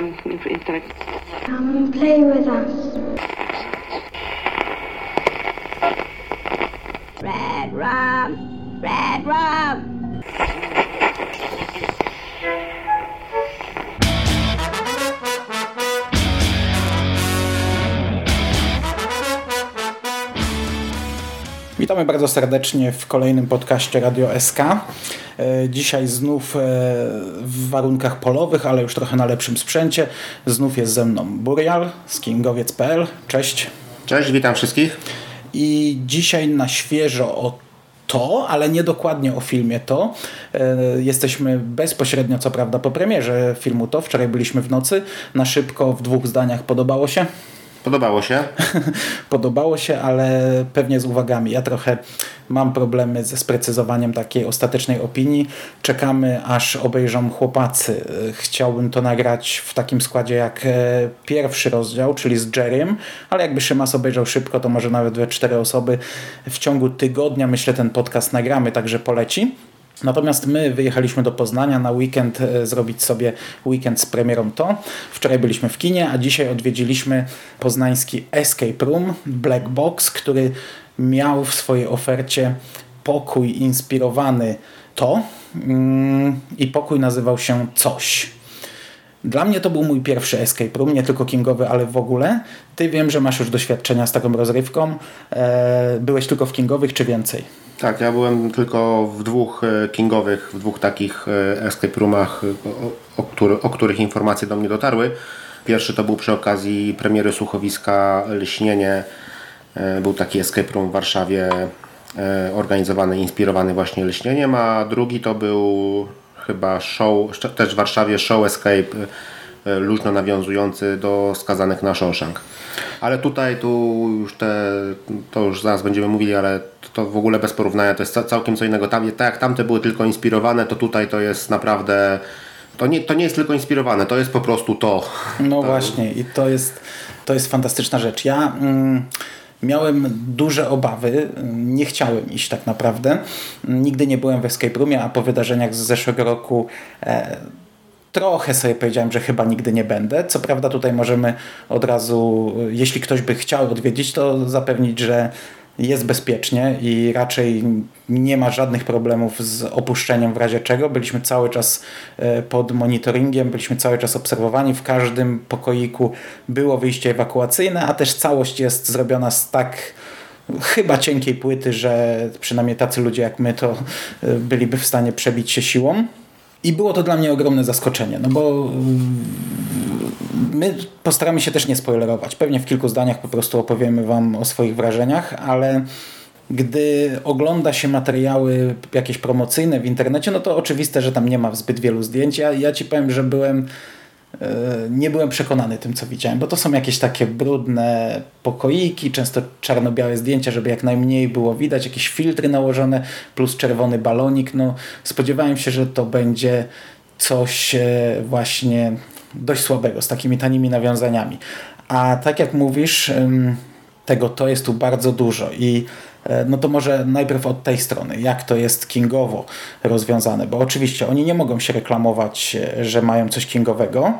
um, intellect. Come and play with us. Red rum! Red rum! Witamy bardzo serdecznie w kolejnym podcaście Radio SK. E, Dzisiaj znów e, w warunkach polowych, ale już trochę na lepszym sprzęcie. Znów jest ze mną Burial z kingowiec.pl. Cześć. Cześć, witam wszystkich. I dzisiaj na świeżo o to, ale nie dokładnie o filmie to. E, Jesteśmy bezpośrednio, co prawda, po premierze filmu to. Wczoraj byliśmy w nocy. Na szybko, w dwóch zdaniach podobało się. Podobało się? Podobało się, ale pewnie z uwagami. Ja trochę mam problemy ze sprecyzowaniem takiej ostatecznej opinii. Czekamy, aż obejrzą chłopacy. Chciałbym to nagrać w takim składzie jak e, pierwszy rozdział, czyli z Jerrym, ale jakby Szymas obejrzał szybko, to może nawet we cztery osoby w ciągu tygodnia, myślę, ten podcast nagramy, także poleci. Natomiast my wyjechaliśmy do Poznania na weekend e, zrobić sobie weekend z premierą to. Wczoraj byliśmy w kinie, a dzisiaj odwiedziliśmy poznański Escape Room Black Box, który miał w swojej ofercie pokój inspirowany to mm, i pokój nazywał się Coś. Dla mnie to był mój pierwszy escape room, nie tylko kingowy, ale w ogóle. Ty wiem, że masz już doświadczenia z taką rozrywką. E, byłeś tylko w kingowych czy więcej? Tak, ja byłem tylko w dwóch e, kingowych, w dwóch takich e, escape roomach, e, o, o, o których informacje do mnie dotarły. Pierwszy to był przy okazji premiery słuchowiska Lśnienie. Był taki escape room w Warszawie organizowany, inspirowany właśnie Lśnieniem, a drugi to był chyba show, też w Warszawie show escape luźno nawiązujący do skazanych na Shawshank. Ale tutaj tu już te, to już zaraz będziemy mówili, ale to, to w ogóle bez porównania to jest ca- całkiem co innego. Tam, tak jak tamte były tylko inspirowane, to tutaj to jest naprawdę, to nie, to nie jest tylko inspirowane, to jest po prostu to. No właśnie i to jest, to jest fantastyczna rzecz. Ja mm, miałem duże obawy, nie chciałem iść tak naprawdę. Nigdy nie byłem w escape roomie, a po wydarzeniach z zeszłego roku e, trochę sobie powiedziałem, że chyba nigdy nie będę. Co prawda tutaj możemy od razu, jeśli ktoś by chciał odwiedzić, to zapewnić, że jest bezpiecznie i raczej nie ma żadnych problemów z opuszczeniem w razie czego. Byliśmy cały czas e, pod monitoringiem, byliśmy cały czas obserwowani. W każdym pokoiku było wyjście ewakuacyjne, a też całość jest zrobiona z tak chyba cienkiej płyty, że przynajmniej tacy ludzie jak my to e, byliby w stanie przebić się siłą. I było to dla mnie ogromne zaskoczenie, no bo my postaramy się też nie spoilerować. Pewnie w kilku zdaniach po prostu opowiemy Wam o swoich wrażeniach, ale gdy ogląda się materiały jakieś promocyjne w internecie, no to oczywiste, że tam nie ma zbyt wielu zdjęć. Ja, ja Ci powiem, że byłem nie byłem przekonany tym, co widziałem, bo to są jakieś takie brudne pokoiki, często czarno-białe zdjęcia, żeby jak najmniej było widać, jakieś filtry nałożone, plus czerwony balonik. No, spodziewałem się, że to będzie coś e, właśnie dość słabego, z takimi tanimi nawiązaniami. A tak jak mówisz, tego to jest tu bardzo dużo i e, no to może najpierw od tej strony, jak to jest kingowo rozwiązane, bo oczywiście oni nie mogą się reklamować, e, że mają coś kingowego,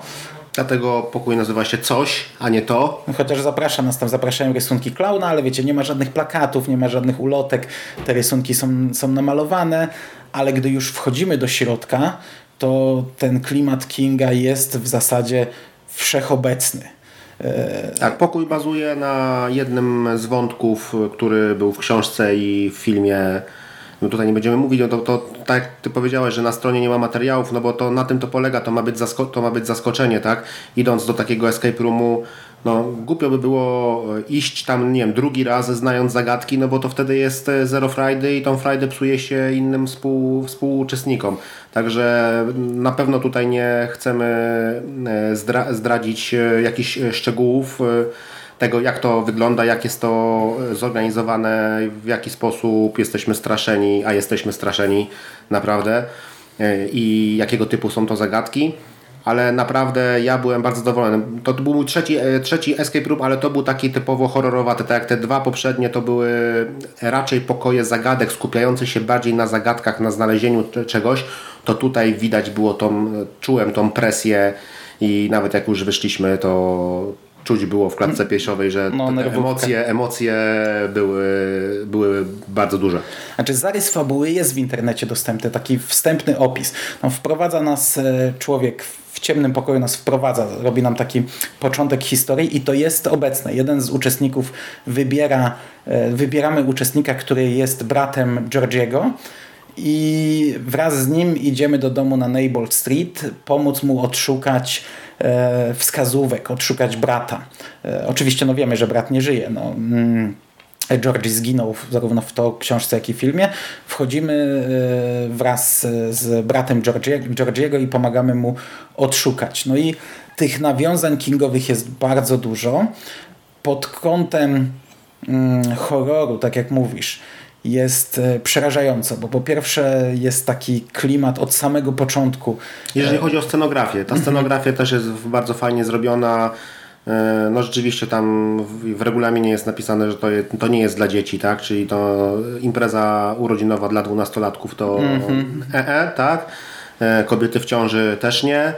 Dlatego pokój nazywa się coś, a nie to. chociaż zaprasza nas tam, zapraszają rysunki klauna, ale wiecie, nie ma żadnych plakatów, nie ma żadnych ulotek, te rysunki są, są namalowane, ale gdy już wchodzimy do środka, to ten klimat Kinga jest w zasadzie wszechobecny. Tak, pokój bazuje na jednym z wątków, który był w książce i w filmie. No tutaj nie będziemy mówić, no to, to tak jak Ty powiedziałeś, że na stronie nie ma materiałów, no bo to na tym to polega, to ma być, zasko- to ma być zaskoczenie, tak? Idąc do takiego escape roomu, no głupio by było iść tam, nie wiem, drugi raz znając zagadki, no bo to wtedy jest e, zero Friday i tą Friday psuje się innym współ, współuczestnikom. Także na pewno tutaj nie chcemy e, zdra- zdradzić e, jakichś e, szczegółów e, tego, jak to wygląda, jak jest to zorganizowane, w jaki sposób jesteśmy straszeni, a jesteśmy straszeni naprawdę e, i jakiego typu są to zagadki. Ale naprawdę ja byłem bardzo zadowolony. To był mój trzeci, e, trzeci escape room, ale to był taki typowo horrorowaty. Tak jak te dwa poprzednie to były raczej pokoje zagadek, skupiające się bardziej na zagadkach, na znalezieniu cze- czegoś. To tutaj widać było tą, czułem tą presję i nawet jak już wyszliśmy, to czuć było w klatce piersiowej, że No, emocje, emocje były, były bardzo duże. Znaczy zarys fabuły jest w internecie dostępny, taki wstępny opis. No, wprowadza nas e, człowiek w ciemnym pokoju, nas wprowadza, robi nam taki początek historii i to jest obecne. Jeden z uczestników wybiera, e, wybieramy uczestnika, który jest bratem Georgiego i wraz z nim idziemy do domu na Neighbor Street, pomóc mu odszukać wskazówek, odszukać brata. E, oczywiście no wiemy, że brat nie żyje. No, mm, Georgie zginął zarówno w to książce, jak i filmie. Wchodzimy e, wraz z bratem Georgie- Georgiego i pomagamy mu odszukać. No i tych nawiązań kingowych jest bardzo dużo. Pod kątem mm, horroru, tak jak mówisz, jest e, przerażająco, bo po pierwsze jest taki klimat od samego początku. Jeżeli chodzi o scenografię, Mhm. ta scenografia też jest bardzo fajnie zrobiona. E, No rzeczywiście tam w, regulaminie jest napisane, że to, to nie jest dla dzieci, tak? Czyli to impreza urodzinowa dla dwunastolatków to Mhm. EE, tak? E, Kobiety w ciąży też nie.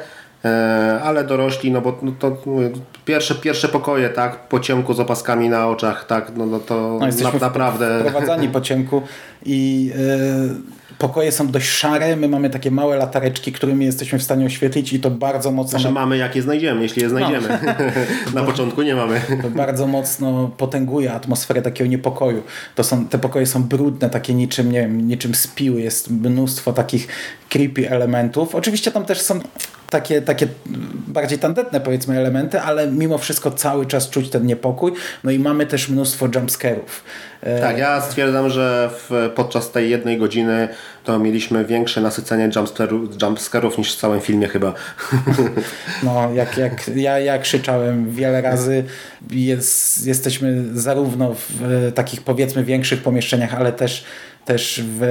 E, Ale dorośli, no bo no to mówię, pierwsze, pierwsze pokoje, tak, po ciemku z opaskami na oczach, tak, no, no to No, na, naprawdę. wprowadzani po ciemku i e, pokoje są dość szare. My mamy takie małe latareczki, którymi jesteśmy w stanie oświetlić i to bardzo mocno Znaczy mamy jak je znajdziemy, jeśli je znajdziemy. No. na początku nie mamy. to bardzo mocno potęguje atmosferę takiego niepokoju. To są, te pokoje są brudne, takie niczym, nie wiem, niczym spiły. Jest mnóstwo takich creepy elementów. Oczywiście tam też są takie, takie bardziej tandetne powiedzmy elementy, ale mimo wszystko cały czas czuć ten niepokój. No i mamy też mnóstwo jumpscarów. E, Tak, ja stwierdzam, że w, podczas tej jednej godziny to mieliśmy większe nasycenie jumpscarów, niż w całym filmie chyba. No, jak, jak ja, ja krzyczałem wiele razy. Jest, jesteśmy zarówno w takich powiedzmy większych pomieszczeniach, ale też, też w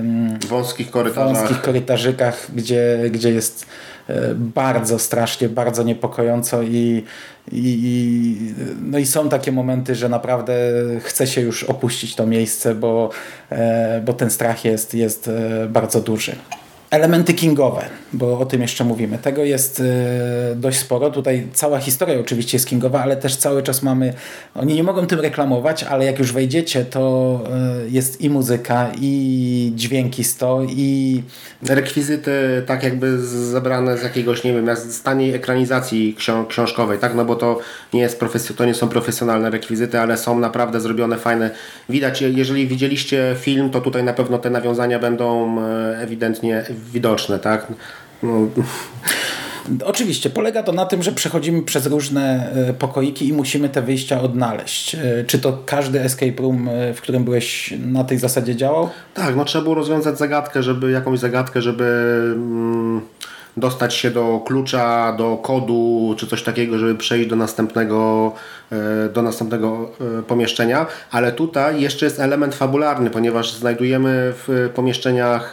mm, wąskich korytarzach. wąskich korytarzykach, gdzie, gdzie jest bardzo strasznie, bardzo niepokojąco i, i, i, no i są takie momenty, że naprawdę chce się już opuścić to miejsce, bo, e, bo ten strach jest, jest e, bardzo duży. Elementy kingowe, bo o tym jeszcze mówimy. Tego jest e, dość sporo. Tutaj cała historia oczywiście jest kingowa, ale też cały czas mamy. Oni nie mogą tym reklamować, ale jak już wejdziecie, to e, jest i muzyka, i dźwięki sto, i Rekwizyty tak jakby z- zebrane z jakiegoś, nie wiem, z taniej ekranizacji ksią- książkowej, tak? No bo to nie, jest to nie są profesjonalne rekwizyty, ale są naprawdę zrobione fajne. Widać, je- jeżeli widzieliście film, to tutaj na pewno te nawiązania będą e, ewidentnie widoczne, tak? No, Oczywiście, polega to na tym, że przechodzimy przez różne e, pokoiki i musimy te wyjścia odnaleźć. E, Czy to każdy escape room, e, w którym byłeś na tej zasadzie działał? Tak, no trzeba było rozwiązać zagadkę, żeby jakąś zagadkę, żeby mm, dostać się do klucza, do kodu, czy coś takiego, żeby przejść do następnego, do następnego pomieszczenia. Ale tutaj jeszcze jest element fabularny, ponieważ znajdujemy w pomieszczeniach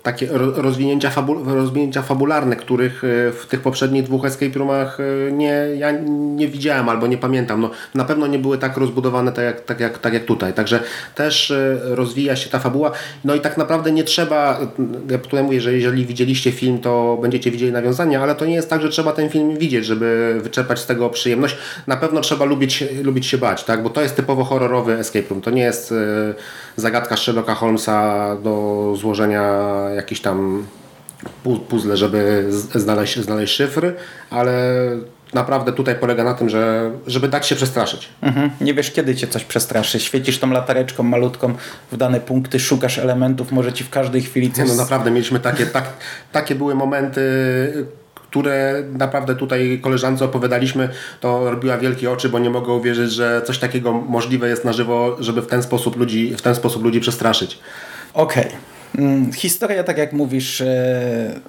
takie ro- rozwinięcia, fabu rozwinięcia fabularne, których e, w tych poprzednich dwóch escape roomach e, nie, ja nie widziałem albo nie pamiętam. No, na pewno nie były tak rozbudowane tak jak, tak, jak, tak jak tutaj. Także też e, rozwija się ta fabuła. No i tak naprawdę nie trzeba, ja tutaj mówię, że jeżeli widzieliście film, to będziecie widzieli nawiązania, ale to nie jest tak, że trzeba ten film widzieć, żeby wyczerpać z tego przyjemność. Na pewno trzeba lubić, lubić się bać, tak? bo to jest typowo horrorowy escape room. To nie jest zagadka Sherlocka Holmesa do złożenia jakiś tam pu- puzzle, żeby znaleźć, znaleźć szyfr, ale naprawdę tutaj polega na tym, że żeby dać się przestraszyć. Mhm. Nie wiesz, kiedy cię coś przestraszy. Świecisz tą latareczką malutką w dane punkty, szukasz elementów, może ci w każdej chwili Nie, coś... no naprawdę mieliśmy takie, tak, takie były momenty, które naprawdę tutaj koleżance opowiadaliśmy, to robiła wielkie oczy, bo nie mogę uwierzyć, że coś takiego możliwe jest na żywo, żeby w ten sposób ludzi, w ten sposób ludzi przestraszyć. Okej. Mm, Historia, tak jak mówisz, e,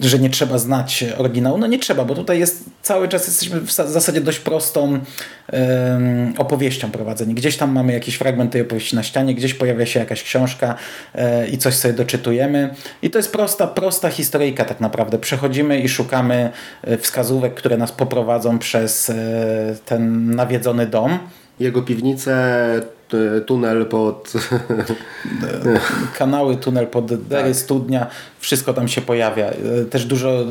że nie trzeba znać oryginału. No nie trzeba, bo tutaj jest cały czas jesteśmy w sa- w zasadzie dość prostą opowieścią prowadzeni. Gdzieś tam mamy jakiś fragment tej opowieści na ścianie, gdzieś pojawia się jakaś książka e, i coś sobie doczytujemy. I to jest prosta, prosta historyjka tak naprawdę. Przechodzimy i szukamy e, wskazówek, które nas poprowadzą przez ten nawiedzony dom. Jego piwnice, e, tunel pod... Kanały, tunel pod Dery, studnia, wszystko tam się pojawia. E, Też dużo e,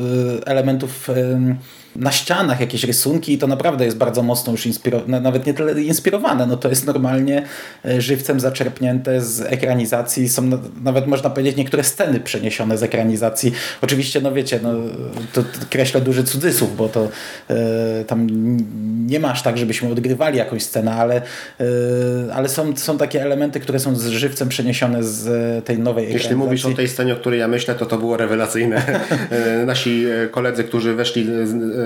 elementów em, na ścianach, jakieś rysunki i to naprawdę jest bardzo mocno już inspirowane, nawet nie tyle inspirowane, no to jest normalnie e, żywcem zaczerpnięte z ekranizacji. Są na- nawet można powiedzieć niektóre sceny przeniesione z ekranizacji. Oczywiście, no wiecie, no, to, kreślę duży cudzysłów, bo to e, tam nie masz tak, żebyśmy odgrywali jakąś scenę, ale, e, ale są, są takie elementy, które są z żywcem przeniesione z tej nowej ekranizacji. Jeśli mówisz o tej scenie, o której ja myślę, to to było rewelacyjne. Nasi koledzy, którzy weszli z-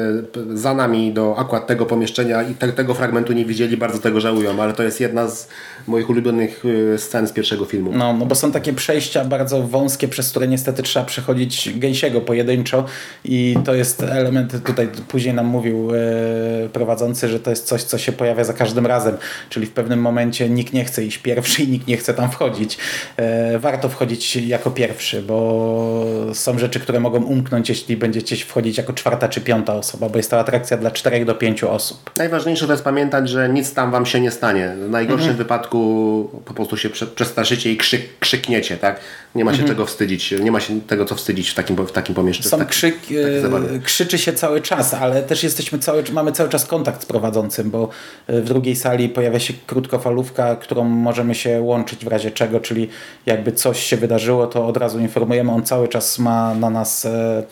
za nami do akurat tego pomieszczenia i te, tego fragmentu nie widzieli, bardzo tego żałują, ale to jest jedna z moich ulubionych e, scen z pierwszego filmu. No, no bo są takie przejścia bardzo wąskie, przez które niestety trzeba przechodzić gęsiego pojedynczo i to jest element, tutaj później nam mówił e, prowadzący, że to jest coś, co się pojawia za każdym razem, czyli w pewnym momencie nikt nie chce iść pierwszy i nikt nie chce tam wchodzić. E, warto wchodzić jako pierwszy, bo są rzeczy, które mogą umknąć, jeśli będziecie wchodzić jako czwarta czy piąta osoba, bo jest to atrakcja dla czterech do pięciu osób. Najważniejsze to jest pamiętać, że nic tam wam się nie stanie. W najgorszym Mhm. wypadku po prostu się prze, przestraszycie i krzyk, krzykniecie, tak? Nie ma się czego wstydzić, nie ma się tego co wstydzić w takim, w takim pomieszczeniu. Są tak, krzyk, zabawy. e, krzyczy się cały czas, ale też jesteśmy cały, mamy cały czas kontakt z prowadzącym, bo e, w drugiej sali pojawia się krótkofalówka, którą możemy się łączyć w razie czego, czyli jakby coś się wydarzyło, to od razu informujemy. On cały czas ma na nas, e,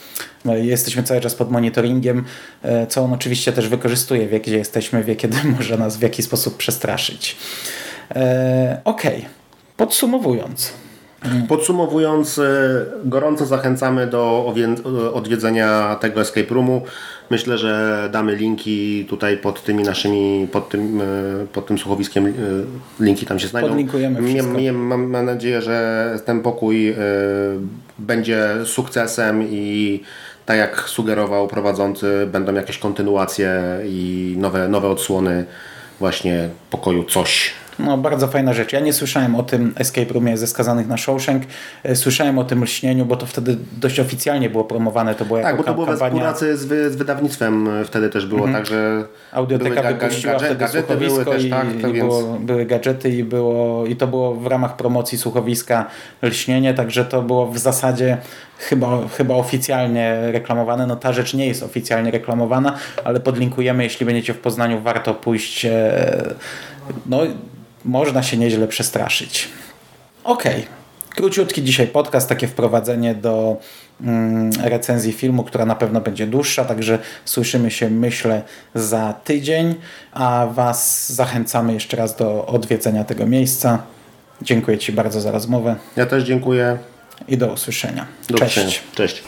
jesteśmy cały czas pod monitoringiem, e, co on oczywiście też wykorzystuje, wie gdzie jesteśmy, wie kiedy może nas w jakiś sposób przestraszyć. E, Okej, podsumowując. Podsumowując, e, gorąco zachęcamy do odwiedzenia tego escape roomu. Myślę, że damy linki tutaj pod tymi naszymi, pod tym, pod tym słuchowiskiem linki tam się znajdą. Podlinkujemy wszystko. mie- Mam, mam nadzieję, że ten pokój będzie sukcesem i tak jak sugerował prowadzący, będą jakieś kontynuacje i nowe, nowe odsłony właśnie pokoju coś. No, bardzo fajna rzecz. Ja nie słyszałem o tym escape roomie ze skazanych na Shawshank. E, Słyszałem o tym lśnieniu, bo to wtedy dość oficjalnie było promowane. To była Tak, bo to było we kampania. współpracy z, wy, z wydawnictwem e, wtedy też było, także Audioteka były ga- ga- wypuściła gadże- wtedy gadżety słuchowisko były też, i, tak, i więc było, były gadżety i, było, i to było w ramach promocji słuchowiska lśnienie, także to było w zasadzie chyba, chyba oficjalnie reklamowane. No ta rzecz nie jest oficjalnie reklamowana, ale podlinkujemy, jeśli będziecie w Poznaniu, warto pójść. e, No, można się nieźle przestraszyć. Okej. Króciutki dzisiaj podcast, takie wprowadzenie do mm, recenzji filmu, która na pewno będzie dłuższa, także słyszymy się, myślę, za tydzień, a Was zachęcamy jeszcze raz do odwiedzenia tego miejsca. Dziękuję Ci bardzo za rozmowę ja też dziękuję. i do usłyszenia. Do Cześć. widzenia. Cześć.